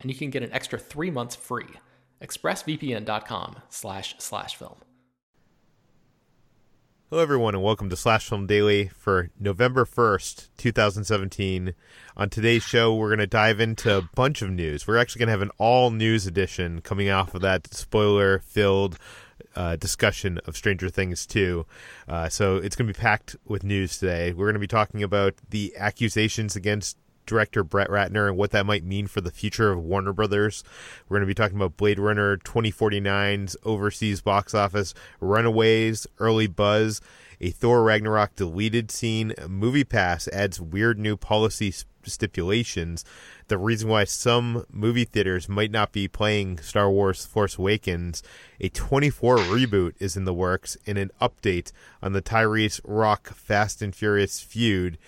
and you can get an extra three months free. ExpressVPN.com slash slash film. Hello, everyone, and welcome to Slash Film Daily for November 1st, 2017. On today's show, we're going to dive into a bunch of news. We're actually going to have an all news edition coming off of that spoiler filled uh, discussion of Stranger Things 2. Uh, so it's going to be packed with news today. We're going to be talking about the accusations against director Brett Ratner and what that might mean for the future of Warner Brothers. We're going to be talking about Blade Runner 2049's overseas box office, Runaways, early buzz, a Thor Ragnarok deleted scene, Movie Pass adds weird new policy stipulations. The reason why some movie theaters might not be playing Star Wars Force Awakens, a 24 reboot is in the works, and an update on the Tyrese Rock Fast and Furious feud.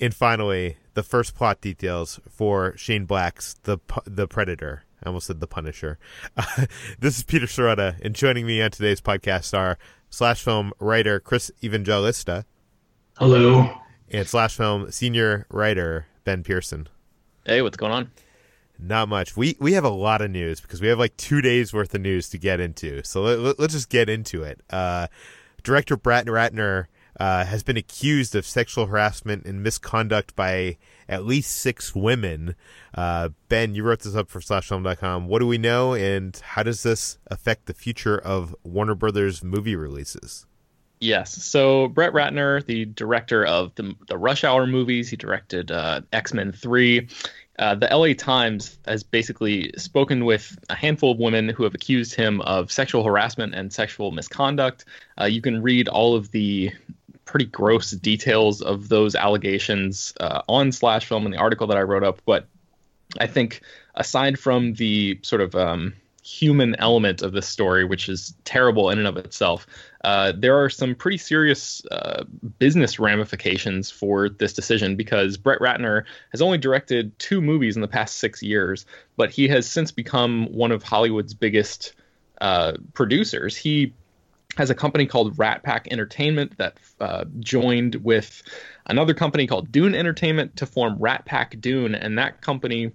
And finally, the first plot details for Shane Black's The the Predator. I almost said The Punisher. Uh, this is Peter Sciretta, and joining me on today's podcast are slash film writer Chris Evangelista. Hello. And slash film senior writer Ben Pearson. Hey, what's going on? Not much. We we have a lot of news because we have like two days worth of news to get into. So let, us let, just get into it. Uh, director Brett Ratner uh, has been accused of sexual harassment and misconduct by at least six women. Uh, ben, you wrote this up for slashfilm.com. What do we know, and how does this affect the future of Warner Brothers movie releases? Yes. So Brett Ratner, the director of the, the Rush Hour movies, he directed uh, X Men 3. Uh, the LA Times has basically spoken with a handful of women who have accused him of sexual harassment and sexual misconduct. Uh, you can read all of the pretty gross details of those allegations uh, on Slash Film in the article that I wrote up. But I think aside from the sort of um, human element of this story, which is terrible in and of itself, uh, there are some pretty serious uh, business ramifications for this decision because Brett Ratner has only directed two movies in the past six years, but he has since become one of Hollywood's biggest uh, producers. He has a company called Rat Pack Entertainment that uh, joined with another company called Dune Entertainment to form Rat Pack Dune, and that company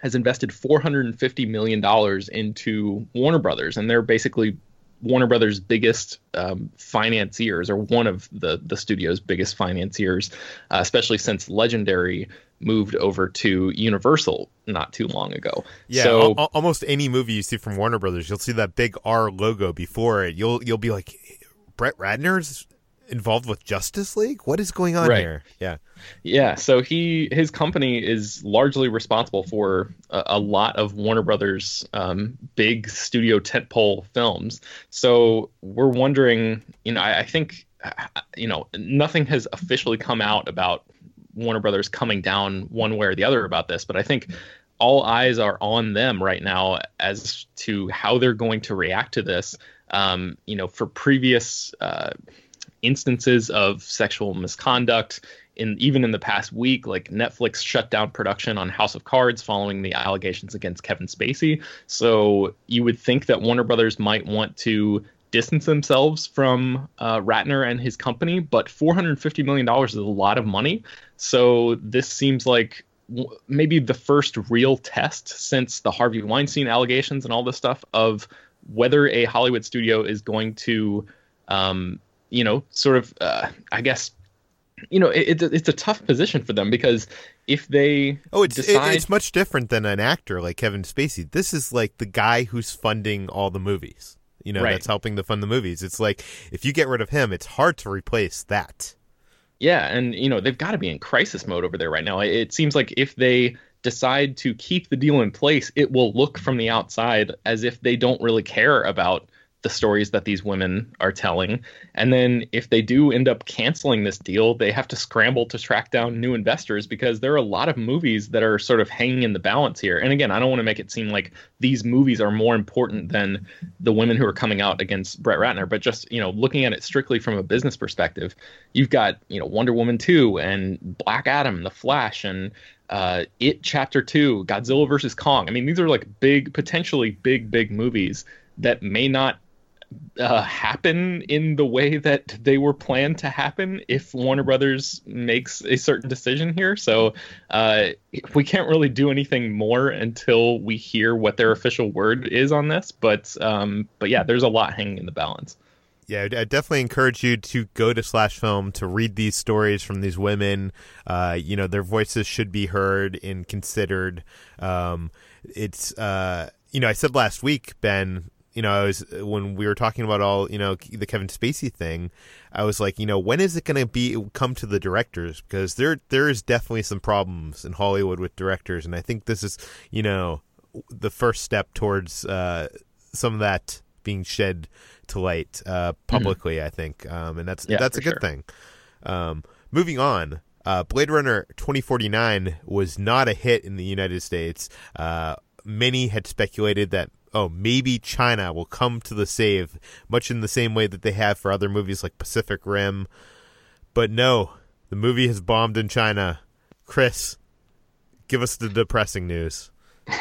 has invested 450 million dollars into Warner Brothers, and they're basically Warner Brothers' biggest um, financiers, or one of the the studio's biggest financiers, uh, especially since Legendary moved over to Universal not too long ago. Yeah, so, al- almost any movie you see from Warner Brothers, you'll see that big R logo before it. You'll you'll be like, Brett Ratner's involved with Justice League? What is going on right. here? Yeah. Yeah, so he his company is largely responsible for a, a lot of Warner Brothers um, big studio tentpole films. So we're wondering, you know, I, I think you know, nothing has officially come out about Warner Brothers coming down one way or the other about this, but I think all eyes are on them right now as to how they're going to react to this. Um, you know, for previous uh, instances of sexual misconduct, in even in the past week, like Netflix shut down production on House of Cards following the allegations against Kevin Spacey. So you would think that Warner Brothers might want to distance themselves from uh, Ratner and his company, but 450 million dollars is a lot of money. So this seems like maybe the first real test since the Harvey Weinstein allegations and all this stuff of whether a Hollywood studio is going to, um, you know, sort of, uh, I guess, you know, it, it's a tough position for them because if they oh, it's decide... it, it's much different than an actor like Kevin Spacey. This is like the guy who's funding all the movies. You know, Right. that's helping to fund the movies. It's like if you get rid of him, it's hard to replace that. Yeah, and you know they've got to be in crisis mode over there right now. It- It seems like if they decide to keep the deal in place, it will look from the outside as if they don't really care about the stories that these women are telling. And then if they do end up canceling this deal, they have to scramble to track down new investors because there are a lot of movies that are sort of hanging in the balance here. And again, I don't want to make it seem like these movies are more important than the women who are coming out against Brett Ratner, but just, you know, looking at it strictly from a business perspective, you've got, you know, Wonder Woman 2 and Black Adam, The Flash and uh, It Chapter 2, Godzilla versus Kong. I mean, these are like big, potentially big, big movies that may not uh, happen in the way that they were planned to happen if Warner Brothers makes a certain decision here. So uh, we can't really do anything more until we hear what their official word is on this. But um, but yeah, there's a lot hanging in the balance. Yeah, I'd- definitely encourage you to go to Slash Film to read these stories from these women. Uh, you know, their voices should be heard and considered. Um, it's, uh, you know, I said last week, Ben. You know, I was when we were talking about all you know the Kevin Spacey thing. I was like, you know, when is it going to be come to the directors? Because there there is definitely some problems in Hollywood with directors, and I think this is you know the first step towards uh, some of that being shed to light uh, publicly. I think, um, and that's Yeah, that's a good thing. Um, moving on, uh, Blade Runner 2049 was not a hit in the United States. Uh, many had speculated that oh maybe China will come to the save, much in the same way that they have for other movies like Pacific Rim. But no, the movie has bombed in China. Chris, give us the depressing news.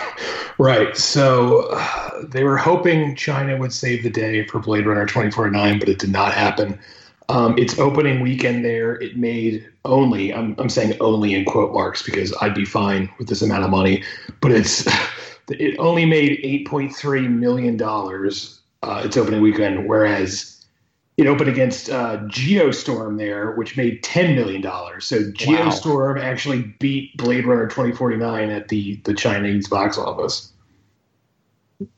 Right. So uh, they were hoping China would save the day for Blade Runner 2049, but it did not happen. Um, its opening weekend there, it made only, I'm, I'm saying only in quote marks because I'd be fine with this amount of money, but it's it only made $8.3 million uh, its opening weekend, whereas it opened against uh, Geostorm there, which made $10 million. So Geostorm actually beat Blade Runner 2049 at the, the Chinese box office,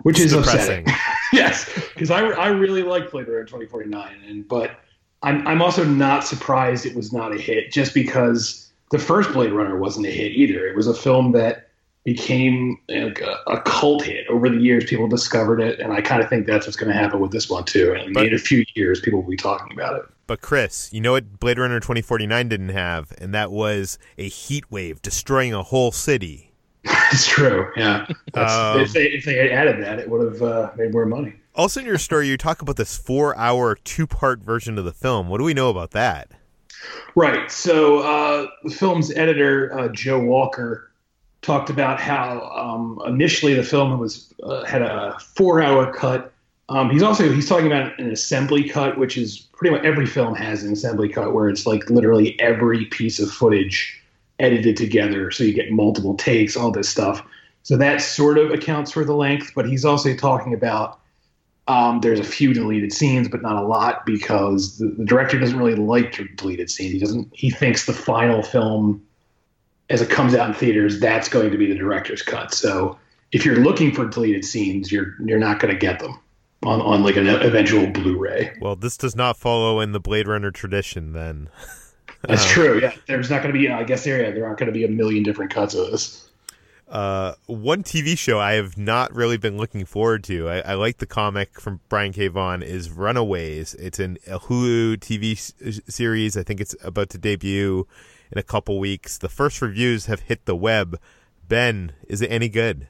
which It's is depressing. upsetting. yes, because I, I really like Blade Runner 2049, and but I'm I'm also not surprised it was not a hit, just because the first Blade Runner wasn't a hit either. It was a film that became like a, a cult hit over the years. People discovered it, and I kind of think that's what's going to happen with this one too. And But- in a few years, people will be talking about it. But Chris, you know what Blade Runner 2049 didn't have, and that was a heat wave destroying a whole city. It's true. Yeah. Um, if they if they had added that, it would have uh, made more money. Also, in your story, you talk about this four-hour, two-part version of the film. What do we know about that? Right. So uh, the film's editor, uh, Joe Walker, talked about how um, initially the film was uh, had a four-hour cut. Um, he's also he's talking about an assembly cut, which is pretty much every film has an assembly cut, where it's like literally every piece of footage edited together, so you get multiple takes, all this stuff. So that sort of accounts for the length. But he's also talking about um, there's a few deleted scenes, but not a lot because the, the director doesn't really like deleted scenes. He doesn't. He thinks the final film, as it comes out in theaters, that's going to be the director's cut. So if you're looking for deleted scenes, you're you're not going to get them on on like an eventual Blu-ray. Well, this does not follow in the Blade Runner tradition, then. That's Uh, true. Yeah, there's not going to be. I guess there. Yeah, there aren't going to be a million different cuts of this. Uh, one TV show I have not really been looking forward to. I, I like the comic from Brian K. Vaughan is Runaways. It's an a Hulu TV s- series. I think it's about to debut in a couple weeks. The first reviews have hit the web. Ben, is it any good?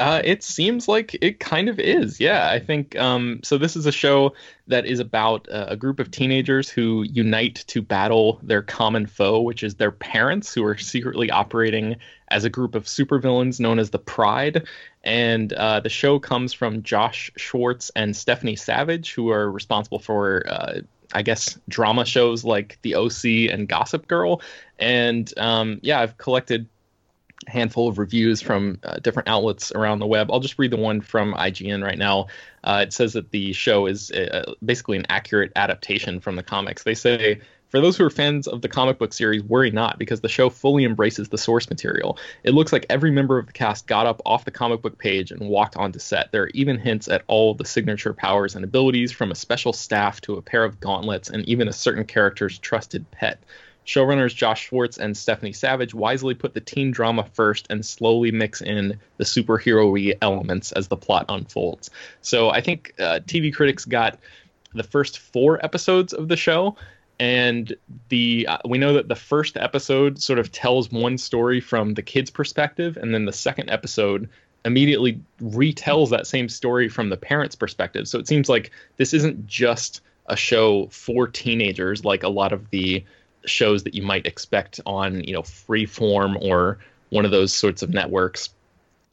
Uh, it seems like it kind of is. Yeah, I think um, so. This is a show that is about uh, a group of teenagers who unite to battle their common foe, which is their parents, who are secretly operating as a group of supervillains known as the Pride. And uh, the show comes from Josh Schwartz and Stephanie Savage, who are responsible for. I guess drama shows like The OC and Gossip Girl, and um, yeah, I've collected a handful of reviews from uh, different outlets around the web. I'll just read the one from IGN right now. Uh, it says that the show is uh, basically an accurate adaptation from the comics. They say. For those who are fans of the comic book series, worry not, because the show fully embraces the source material. It looks like every member of the cast got up off the comic book page and walked onto set. There are even hints at all the signature powers and abilities, from a special staff to a pair of gauntlets, and even a certain character's trusted pet. Showrunners Josh Schwartz and Stephanie Savage wisely put the teen drama first and slowly mix in the superhero elements as the plot unfolds. So I think uh, TV critics got the first four episodes of the show, and the uh, we know that the first episode sort of tells one story from the kid's perspective, and then the second episode immediately retells that same story from the parent's perspective. So it seems like this isn't just a show for teenagers like a lot of the shows that you might expect on you know freeform or one of those sorts of networks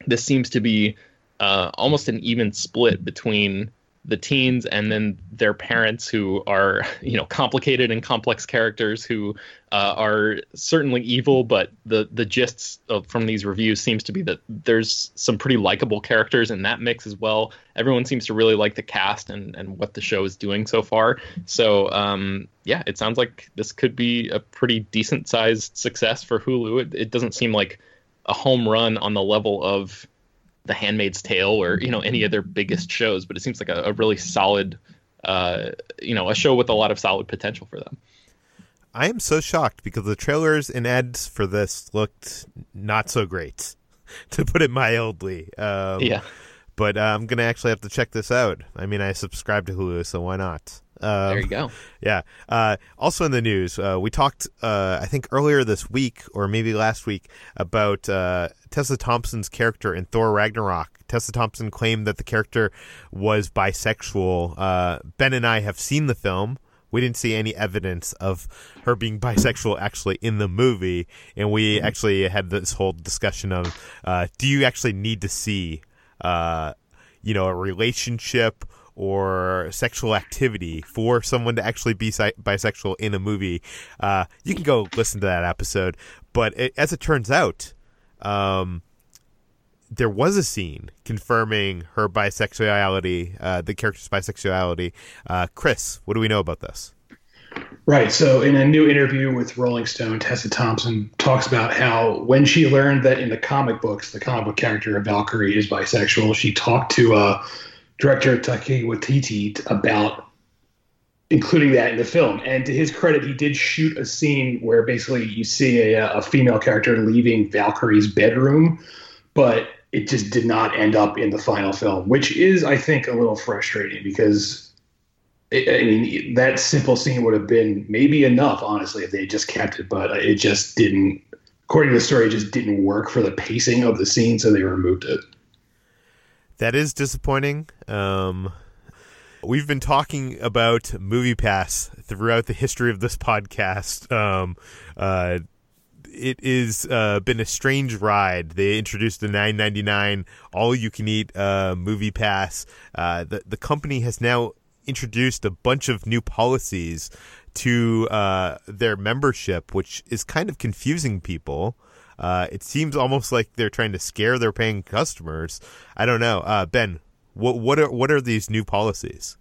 this seems to be uh, almost an even split between the teens and then their parents who are you know complicated and complex characters who uh, are certainly evil but the the gists of, from these reviews seems to be that there's some pretty likable characters in that mix as well. Everyone seems to really like the cast and and what the show is doing so far. So um, yeah it sounds like this could be a pretty decent sized success for hulu. It, it doesn't seem like a home run on the level of the Handmaid's Tale or you know any of their biggest shows, but it seems like a, a really solid, uh, you know, a show with a lot of solid potential for them. I am so shocked because the trailers and ads for this looked not so great, to put it mildly. Um, yeah. But uh, I'm gonna actually have to check this out. I mean, I subscribe to Hulu, so why not? Um, there you go. Yeah. Uh, also in the news, uh, we talked, uh, I think earlier this week or maybe last week about uh, Tessa Thompson's character in Thor Ragnarok. Tessa Thompson claimed that the character was bisexual. Uh, ben and I have seen the film. We didn't see any evidence of her being bisexual actually in the movie, and we mm-hmm. actually had this whole discussion of, uh, do you actually need to see, you know, a relationship or sexual activity for someone to actually be bisexual in a movie, uh, you can go listen to that episode. But it, as it turns out, um, there was a scene confirming her bisexuality, uh, the character's bisexuality. Uh, Chris, what do we know about this? Right. So, in a new interview with Rolling Stone, Tessa Thompson talks about how when she learned that in the comic books, the comic book character of Valkyrie is bisexual, she talked to uh, director Taika Waititi about including that in the film. And to his credit, he did shoot a scene where basically you see a, uh, a female character leaving Valkyrie's bedroom, but it just did not end up in the final film, which is, I think, a little frustrating because. I mean, that simple scene would have been maybe enough, honestly, if they just kept it, but it just didn't. According to the story, it just didn't work for the pacing of the scene, so they removed it that is disappointing. Um, we've been talking about Movie Pass throughout the history of this podcast. Um, uh, uh, been a strange ride. They introduced the nine ninety nine all you can eat uh, Movie Pass. Uh, the the company has now introduced a bunch of new policies to uh, their membership, which is kind of confusing people. Uh, it seems almost like they're trying to scare their paying customers. I don't know, uh, Ben. What what are what are these new policies?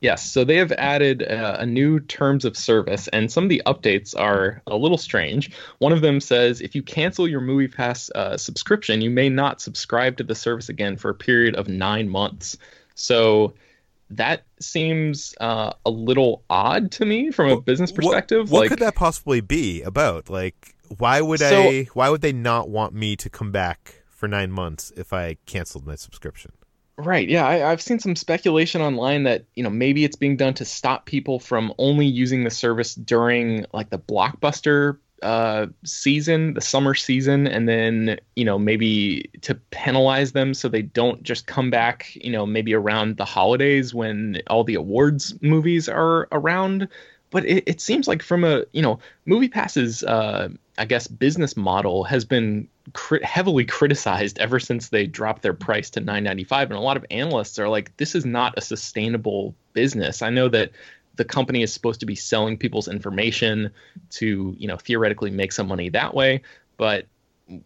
Yes, so they have added uh, a new terms of service, and some of the updates are a little strange. One of them says if you cancel your MoviePass uh, subscription, you may not subscribe to the service again for a period of nine months. So that seems uh, a little odd to me from a business perspective. What, what like, could that possibly be about? Like, why would so, I? Why would they not want me to come back for nine months if I canceled my subscription? Right. Yeah, I, have seen some speculation online that you know maybe it's being done to stop people from only using the service during like the blockbuster uh, season, the summer season, and then you know maybe to penalize them so they don't just come back, you know, maybe around the holidays when all the awards movies are around. But it, it seems like from a you know movie passes, uh, I guess business model has been cri- heavily criticized ever since they dropped their price to 9.95, and a lot of analysts are like, this is not a sustainable business. I know that the company is supposed to be selling people's information to you know theoretically make some money that way but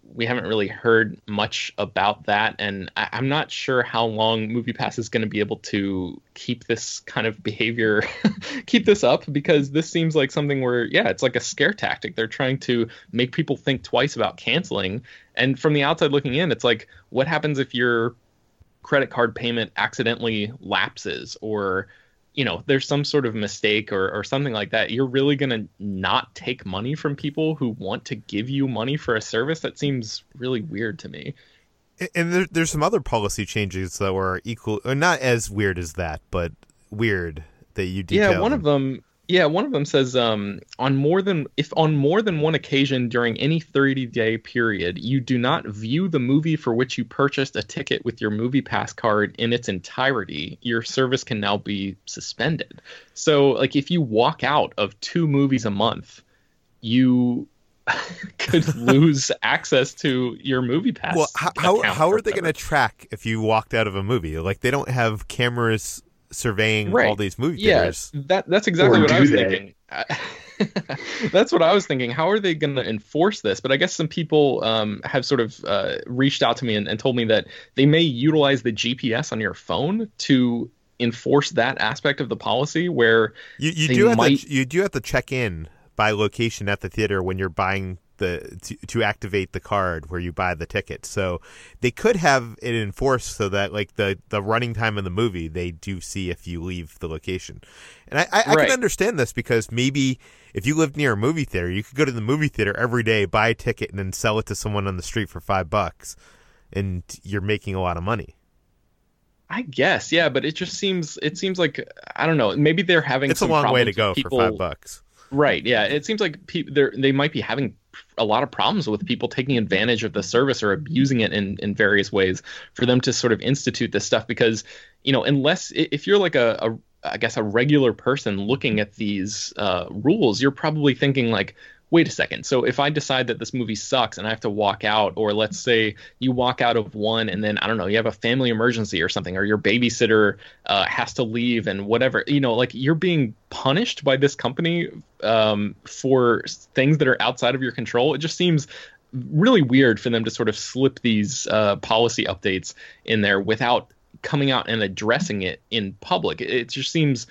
we haven't really heard much about that. And I, am not sure how long moviepass is going to be able to keep this kind of behavior keep this up because this seems like something where yeah it's like a scare tactic. They're trying to make people think twice about canceling. And from the outside looking in it's like what happens if your credit card payment accidentally lapses or you know there's some sort of mistake or, or something like that you're really going to not take money from people who want to give you money for a service that seems really weird to me and there, there's some other policy changes that were equal or not as weird as that but weird that you detailed. yeah one of them yeah, one of them says um, on more than if on more than one occasion during any 30-day period you do not view the movie for which you purchased a ticket with your movie pass card in its entirety, your service can now be suspended. So, like if you walk out of two movies a month, you could lose access to your movie pass. Well, how how, how are they going to track if you walked out of a movie? Like they don't have cameras surveying right. all these movie theaters. Yeah, that that's exactly or what I was they? thinking. that's what I was thinking. How are they going to enforce this? But I guess some people um, have sort of uh, reached out to me and, and told me that they may utilize the GPS on your phone to enforce that aspect of the policy where you, you do have might... to, you do have to check in by location at the theater when you're buying the to, to activate the card where you buy the ticket. So they could have it enforced so that like the the running time of the movie they do see if you leave the location. And I, I, I can understand this because maybe if you lived near a movie theater, you could go to the movie theater every day, buy a ticket, and then sell it to someone on the street for five bucks, and you're making a lot of money. I guess, yeah, but it just seems it seems like I don't know. Maybe they're having. It's a long way to go people, for five bucks. Right. Yeah. It seems like pe- they they might be having a lot of problems with people taking advantage of the service or abusing it in, in various ways for them to sort of institute this stuff because you know unless if you're like a, a I guess a regular person looking at these uh, rules, you're probably thinking like, wait a second. So if I decide that this movie sucks and I have to walk out, or let's say you walk out of one and then I don't know, you have a family emergency or something, or your babysitter uh, has to leave and whatever, you know, like you're being punished by this company um, for things that are outside of your control. It just seems really weird for them to sort of slip these uh, policy updates in there without coming out and addressing it in public. It just seems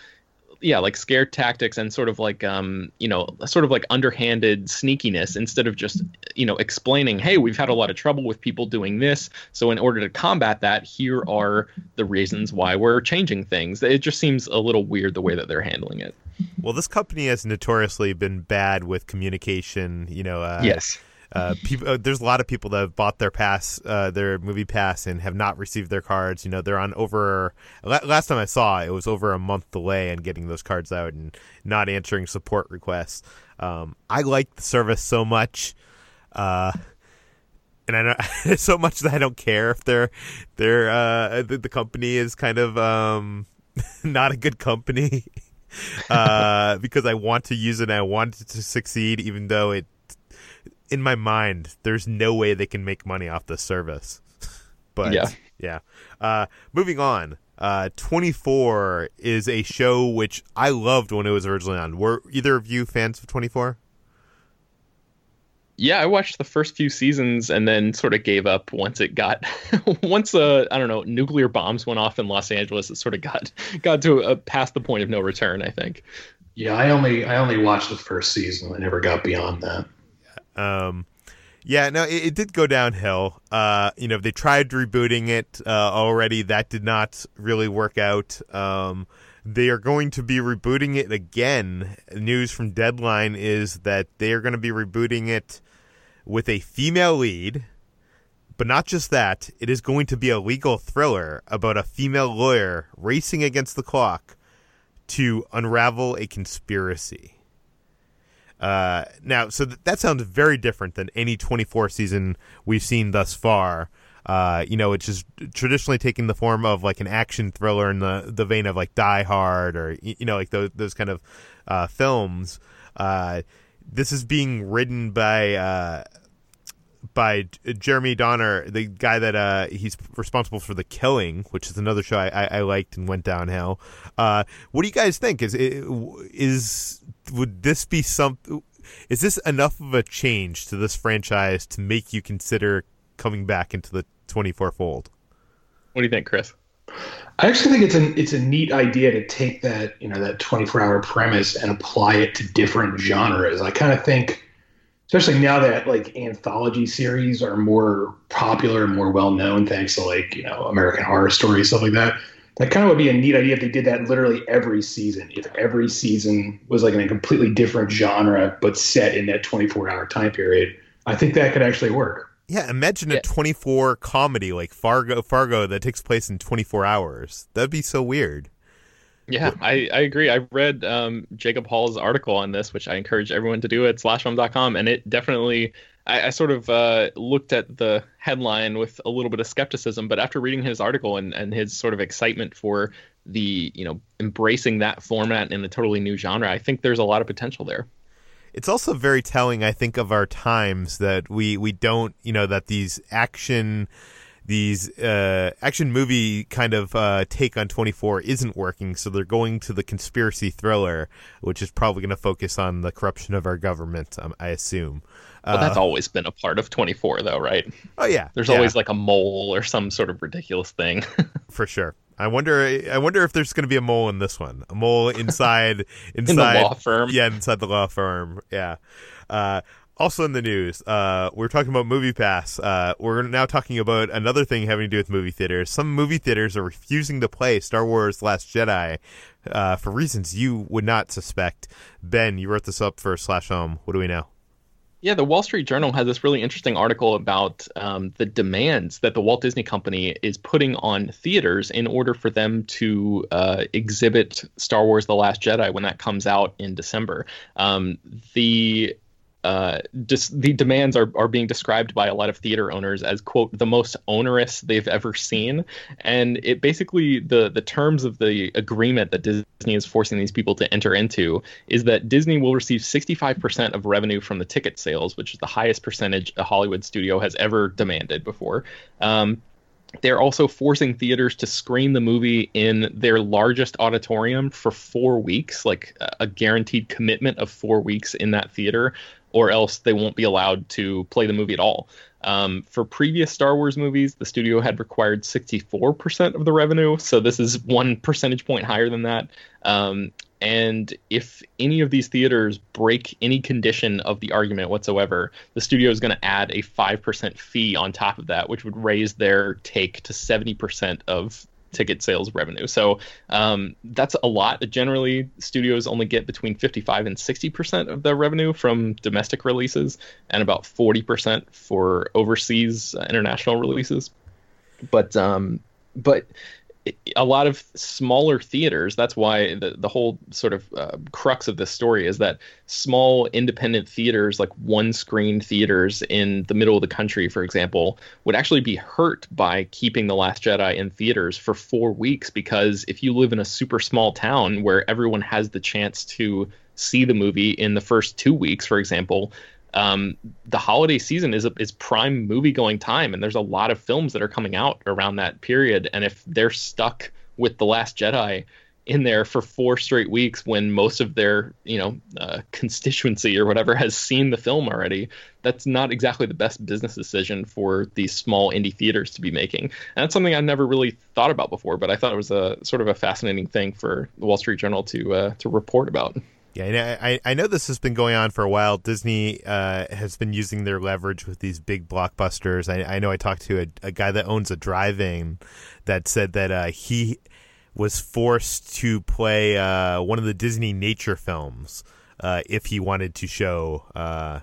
yeah like scare tactics and sort of like um you know sort of like underhanded sneakiness instead of just you know explaining hey we've had a lot of trouble with people doing this. So in order to combat that here are the reasons why we're changing things. It just seems a little weird the way that they're handling it. Well this company has notoriously been bad with communication you know uh, yes uh, people, uh, there's a lot of people that have bought their pass, uh, their movie pass, and have not received their cards. You know, they're on over. Last time I saw, it was over a month delay in getting those cards out and not answering support requests. Um, I like the service so much, uh, and I know so much that I don't care if they're they're uh, the, the company is kind of um, not a good company. uh, because I want to use it and I want it to succeed, even though it in my mind, there's no way they can make money off this service. but yeah, yeah. Uh, moving on. Uh, 24 is a show which I loved when it was originally on. Were either of you fans of 24? Yeah, I watched the first few seasons and then sort of gave up once it got once uh I don't know nuclear bombs went off in Los Angeles. It sort of got got to a, past the point of no return. I think. Yeah, I only I only watched the first season. I never got beyond that. Um, yeah, no, it, it, did go downhill. Uh, you know, they tried rebooting it uh, already. That did not really work out. Um, they are going to be rebooting it again. News from Deadline is that they are going to be rebooting it with a female lead. But not just that, it is going to be a legal thriller about a female lawyer racing against the clock to unravel a conspiracy. Uh, now, so th- that sounds very different than any 24 season we've seen thus far. Uh, you know, it's just traditionally taking the form of like an action thriller in the the vein of like Die Hard or you know like those those kind of uh, films. Uh, this is being written by uh, by Jeremy Doner, the guy that uh, he's responsible for The Killing, which is another show I, I, I liked and went downhill. Uh, what do you guys think? Is is would this be some? Is this enough of a change to this franchise to make you consider coming back into the 24 fold? What do you think, Chris? I actually think it's a it's a neat idea to take that you know that 24 hour premise and apply it to different genres. I kind of think especially now that like anthology series are more popular and more well known thanks to like you know American Horror Story stuff like that. That kind of would be a neat idea if they did that literally every season. If every season was like in a completely different genre but set in that 24 hour time period, I think that could actually work. Yeah, imagine a 24 comedy like Fargo Fargo that takes place in 24 hours. That'd be so weird. Yeah, I, I agree. I read um, Jacob Hall's article on this, which I encourage everyone to do at slashfilm.com, and it definitely I, I sort of uh, looked at the headline with a little bit of skepticism, but after reading his article and, and his sort of excitement for the you know embracing that format in a totally new genre, I think there's a lot of potential there. It's also very telling, I think, of our times that we we don't you know that these action these uh, action movie kind of uh, take on 24 isn't working, so they're going to the conspiracy thriller, which is probably going to focus on the corruption of our government, um, I assume. Well, that's uh, always been a part of 24, though, right? Oh yeah, there's yeah. always like a mole or some sort of ridiculous thing. For sure. I wonder. I wonder if there's going to be a mole in this one. A mole inside inside in the law firm. Yeah, inside the law firm. Yeah. Uh, also in the news, uh, we're talking about Movie Pass. Uh, we're now talking about another thing having to do with movie theaters. Some movie theaters are refusing to play Star Wars: Last Jedi uh, for reasons you would not suspect. Ben, you wrote this up for Slash Film. What do we know? Yeah, the Wall Street Journal has this really interesting article about um, the demands that the Walt Disney Company is putting on theaters in order for them to uh, exhibit Star Wars: The Last Jedi when that comes out in December. Um, the uh, dis- the demands are, are being described by a lot of theater owners as quote the most onerous they've ever seen. And it basically the the terms of the agreement that disney is forcing these people to enter into is that disney will receive 65% of revenue from the ticket sales which is the highest percentage a hollywood studio has ever demanded before. Um, they're also forcing theaters to screen the movie in their largest auditorium for four weeks, like a guaranteed commitment of four weeks in that theater, or else they won't be allowed to play the movie at all. Um, for previous Star Wars movies, the studio had required 64% of the revenue, so this is one percentage point higher than that. Um, and if any of these theaters break any condition of the argument whatsoever, the studio is going to add a 5% fee on top of that, which would raise their take to 70% of ticket sales revenue. So um, that's a lot. Generally, studios only get between 55 and 60 percent of their revenue from domestic releases, and about 40 percent for overseas uh, international releases. But um, but a lot of smaller theaters that's why the, the whole sort of uh, crux of this story is that small independent theaters like one screen theaters in the middle of the country for example would actually be hurt by keeping the last jedi in theaters for four weeks because if you live in a super small town where everyone has the chance to see the movie in the first two weeks for example um, the holiday season is a, is prime movie going time, and there's a lot of films that are coming out around that period. And if they're stuck with the Last Jedi in there for four straight weeks when most of their you know uh, constituency or whatever has seen the film already that's not exactly the best business decision for these small indie theaters to be making and that's something i never really thought about before but i thought it was a sort of a fascinating thing for the wall street journal to uh, to report about yeah, I, I know this has been going on for a while. Disney uh, has been using their leverage with these big blockbusters. I, I know I talked to a, a, guy that owns a drive-in that said that uh, he was forced to play uh, one of the Disney nature films uh, if he wanted to show uh,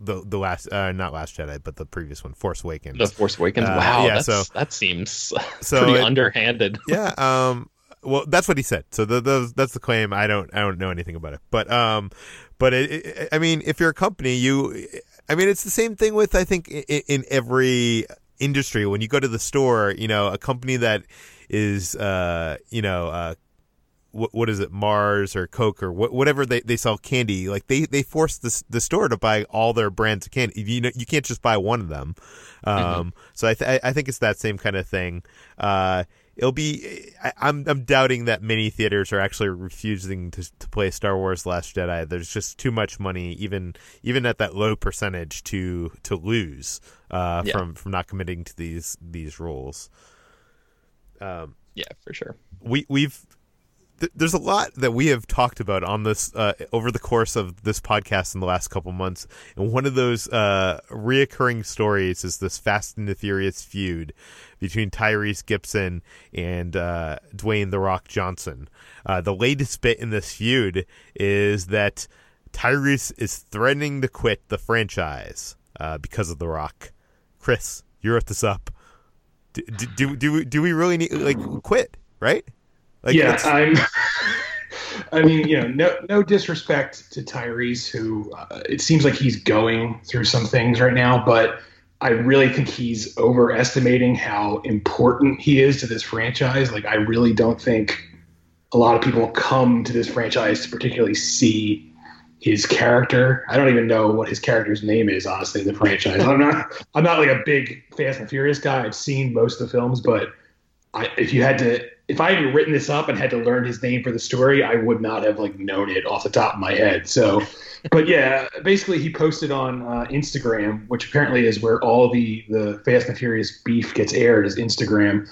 the the last uh, not Last Jedi, but the previous one, Force Awakens. The Force Awakens. wow, yeah, so that seems so pretty it, underhanded. yeah, um, well, that's what he said. So the, the, that's the claim. I don't I don't know anything about it, but um, but it, it, I mean, if you're a company, you, I mean, it's the same thing with I think in, in every industry. When you go to the store, you know, a company that is uh, you know, uh, what, what is it, Mars or Coke or wh- whatever they, they sell candy. Like they, they force the the store to buy all their brands of candy. You know, you can't just buy one of them. Um, mm-hmm. so I th- I think it's that same kind of thing. Uh, it'll be I, am I'm, I'm doubting that many theaters are actually refusing to to play Star Wars Last Jedi. There's just too much money, even even at that low percentage, to to lose uh, yeah. from from not committing to these these rules. Um, yeah, for sure. We we've there's a lot that we have talked about on this uh, over the course of this podcast in the last couple months, and one of those uh, reoccurring stories is this Fast and the Furious feud between Tyrese Gibson and uh, Dwayne the Rock Johnson. Uh, the latest bit in this feud is that Tyrese is threatening to quit the franchise uh, because of the Rock. Chris, you wrote this up. Do, do, do, do, do we really need like quit? Right? Like, yeah, I'm. I mean, you know, no no disrespect to Tyrese, who uh, it seems like he's going through some things right now, but I really think he's overestimating how important he is to this franchise. Like, I really don't think a lot of people come to this franchise to particularly see his character. I don't even know what his character's name is, honestly, in the franchise. I'm not I'm not like a big Fast and Furious guy. I've seen most of the films, but I, if you had to if I had written this up and had to learn his name for the story, I would not have like known it off the top of my head. So, but yeah, basically he posted on uh, Instagram, which apparently is where all the the Fast and Furious beef gets aired, is Instagram.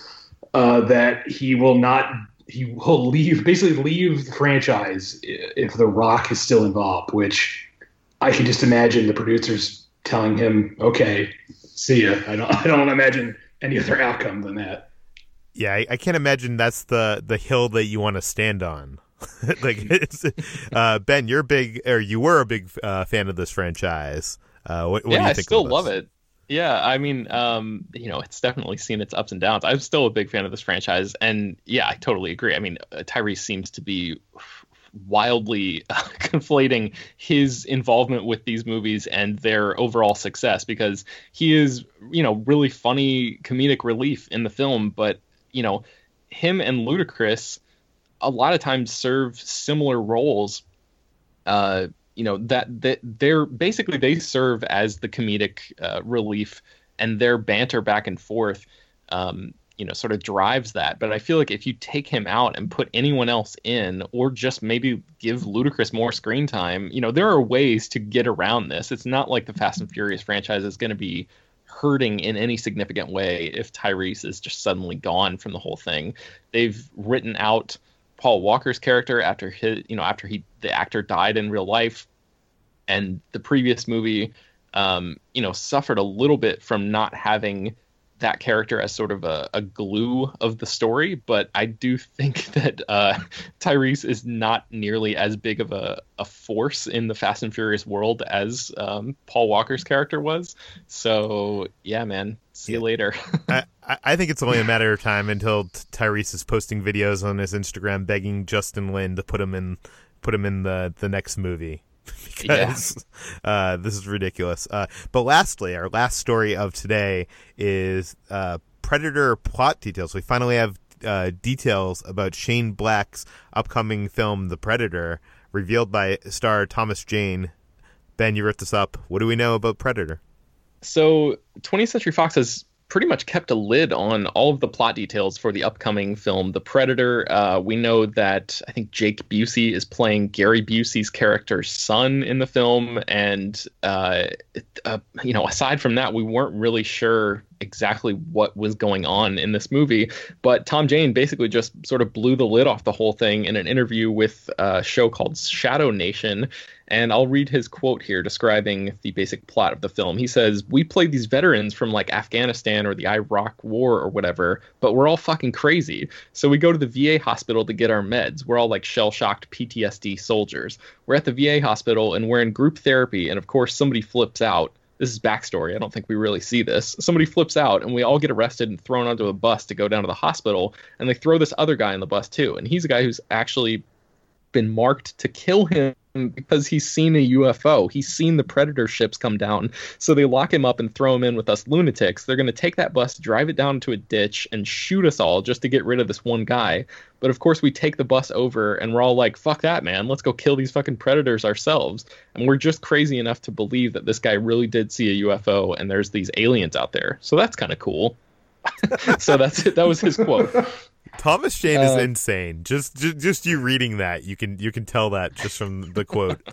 Uh, that he will not, he will leave, basically leave the franchise if The Rock is still involved. Which I can just imagine the producers telling him, "Okay, see ya." I don't, I don't imagine any other outcome than that. Yeah, I, I, can't imagine that's the the hill that you want to stand on. like it's uh, Ben, you're big, or you were a big uh, fan of this franchise. Uh, what, what yeah, I still love it. Yeah, I mean, um, you know, it's definitely seen its ups and downs. I'm still a big fan of this franchise, and yeah, I totally agree. I mean, uh, Tyrese seems to be wildly uh, conflating his involvement with these movies and their overall success because he is, you know, really funny comedic relief in the film, but you know, him and Ludacris a lot of times serve similar roles. Uh, you know that that they're basically they serve as the comedic uh, relief, and their banter back and forth, um, you know, sort of drives that. But I feel like if you take him out and put anyone else in, or just maybe give Ludacris more screen time, you know, there are ways to get around this. It's not like the Fast and Furious franchise is going to be hurting in any significant way if Tyrese is just suddenly gone from the whole thing. They've written out Paul Walker's character after his, you know, after he the actor died in real life, and the previous movie, um, you know, suffered a little bit from not having that character as sort of a, a glue of the story, but I do think that uh, Tyrese is not nearly as big of a, a force in the Fast and Furious world as um, Paul Walker's character was. So yeah, man, see you later. I, I think it's only a matter of time until Tyrese is posting videos on his Instagram begging Justin Lin to put him in put him in the the next movie. because yeah. uh, this is ridiculous. Uh, but lastly, our last story of today is uh, Predator plot details. We finally have uh, details about Shane Black's upcoming film, The Predator, revealed by star Thomas Jane. Ben, you wrote this up. What do we know about Predator? So, 20th Century Fox has pretty much kept a lid on all of the plot details for the upcoming film, The Predator. Uh, we know that I think Jake Busey is playing Gary Busey's character's son in the film, and uh, uh, you know, aside from that, we weren't really sure exactly what was going on in this movie. But Tom Jane basically just sort of blew the lid off the whole thing in an interview with a show called Shadow Nation. And I'll read his quote here describing the basic plot of the film. He says, We played these veterans from like Afghanistan or the Iraq War or whatever, but we're all fucking crazy. So we go to the VA hospital to get our meds. We're all like shell shocked PTSD soldiers. We're at the VA hospital and we're in group therapy. And of course, somebody flips out this is backstory. I don't think we really see this. Somebody flips out, and we all get arrested and thrown onto a bus to go down to the hospital. And they throw this other guy in the bus too, and he's a guy who's actually been marked to kill him because he's seen a UFO. He's seen the predator ships come down. So they lock him up and throw him in with us lunatics. They're going to take that bus, drive it down to a ditch, and shoot us all just to get rid of this one guy. But of course, we take the bus over and we're all like, fuck that, man. Let's go kill these fucking predators ourselves. And we're just crazy enough to believe that this guy really did see a UFO and there's these aliens out there. So that's kind of cool. so that's it. That was his quote. Thomas Jane is uh, insane. Just, just, just you reading that, you can you can tell that just from the quote.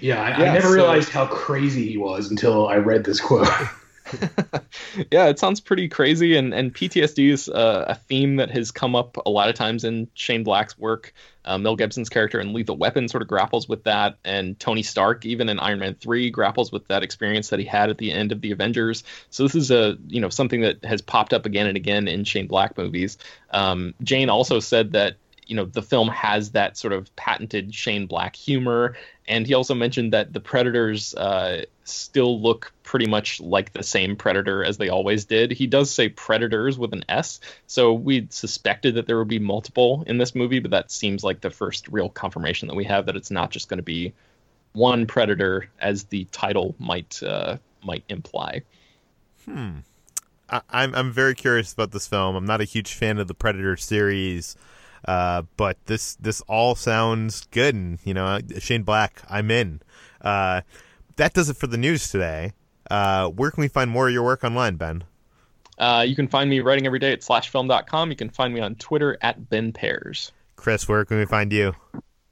Yeah, I, yeah, I never so, realized how crazy he was until I read this quote. yeah, it sounds pretty crazy, and and PTSD is uh, a theme that has come up a lot of times in Shane Black's work. Uh, Mel Gibson's character in Lethal Weapon sort of grapples with that, and Tony Stark, even in Iron Man three, grapples with that experience that he had at the end of the Avengers. So this is a you know something that has popped up again and again in Shane Black movies. Um, Jane also said that you know the film has that sort of patented Shane Black humor, and he also mentioned that the Predators uh, still look pretty much like the same Predator as they always did. He does say Predators with an S, so we suspected that there would be multiple in this movie, but that seems like the first real confirmation that we have that it's not just going to be one Predator, as the title might uh, might imply. Hmm. I, I'm I'm very curious about this film. I'm not a huge fan of the Predator series. Uh, but this this all sounds good, and you know, Shane Black, I'm in. Uh, that does it for the news today. Uh, where can we find more of your work online, Ben? Uh, you can find me writing every day at slashfilm.com. You can find me on Twitter at Ben Pears. Chris, where can we find you?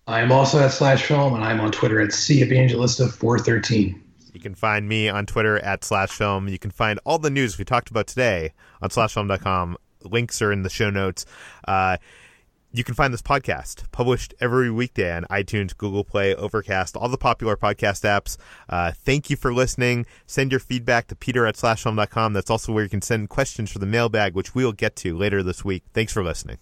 I'm also at slashfilm, and I'm on Twitter at C Evangelista413. You can find me on Twitter at slashfilm. You can find all the news we talked about today on slashfilm.com. Links are in the show notes. Uh, you can find this podcast published every weekday on iTunes, Google Play, Overcast, all the popular podcast apps. Uh, thank you for listening. Send your feedback to peter at slashfilm.com. That's also where you can send questions for the mailbag, which we'll get to later this week. Thanks for listening.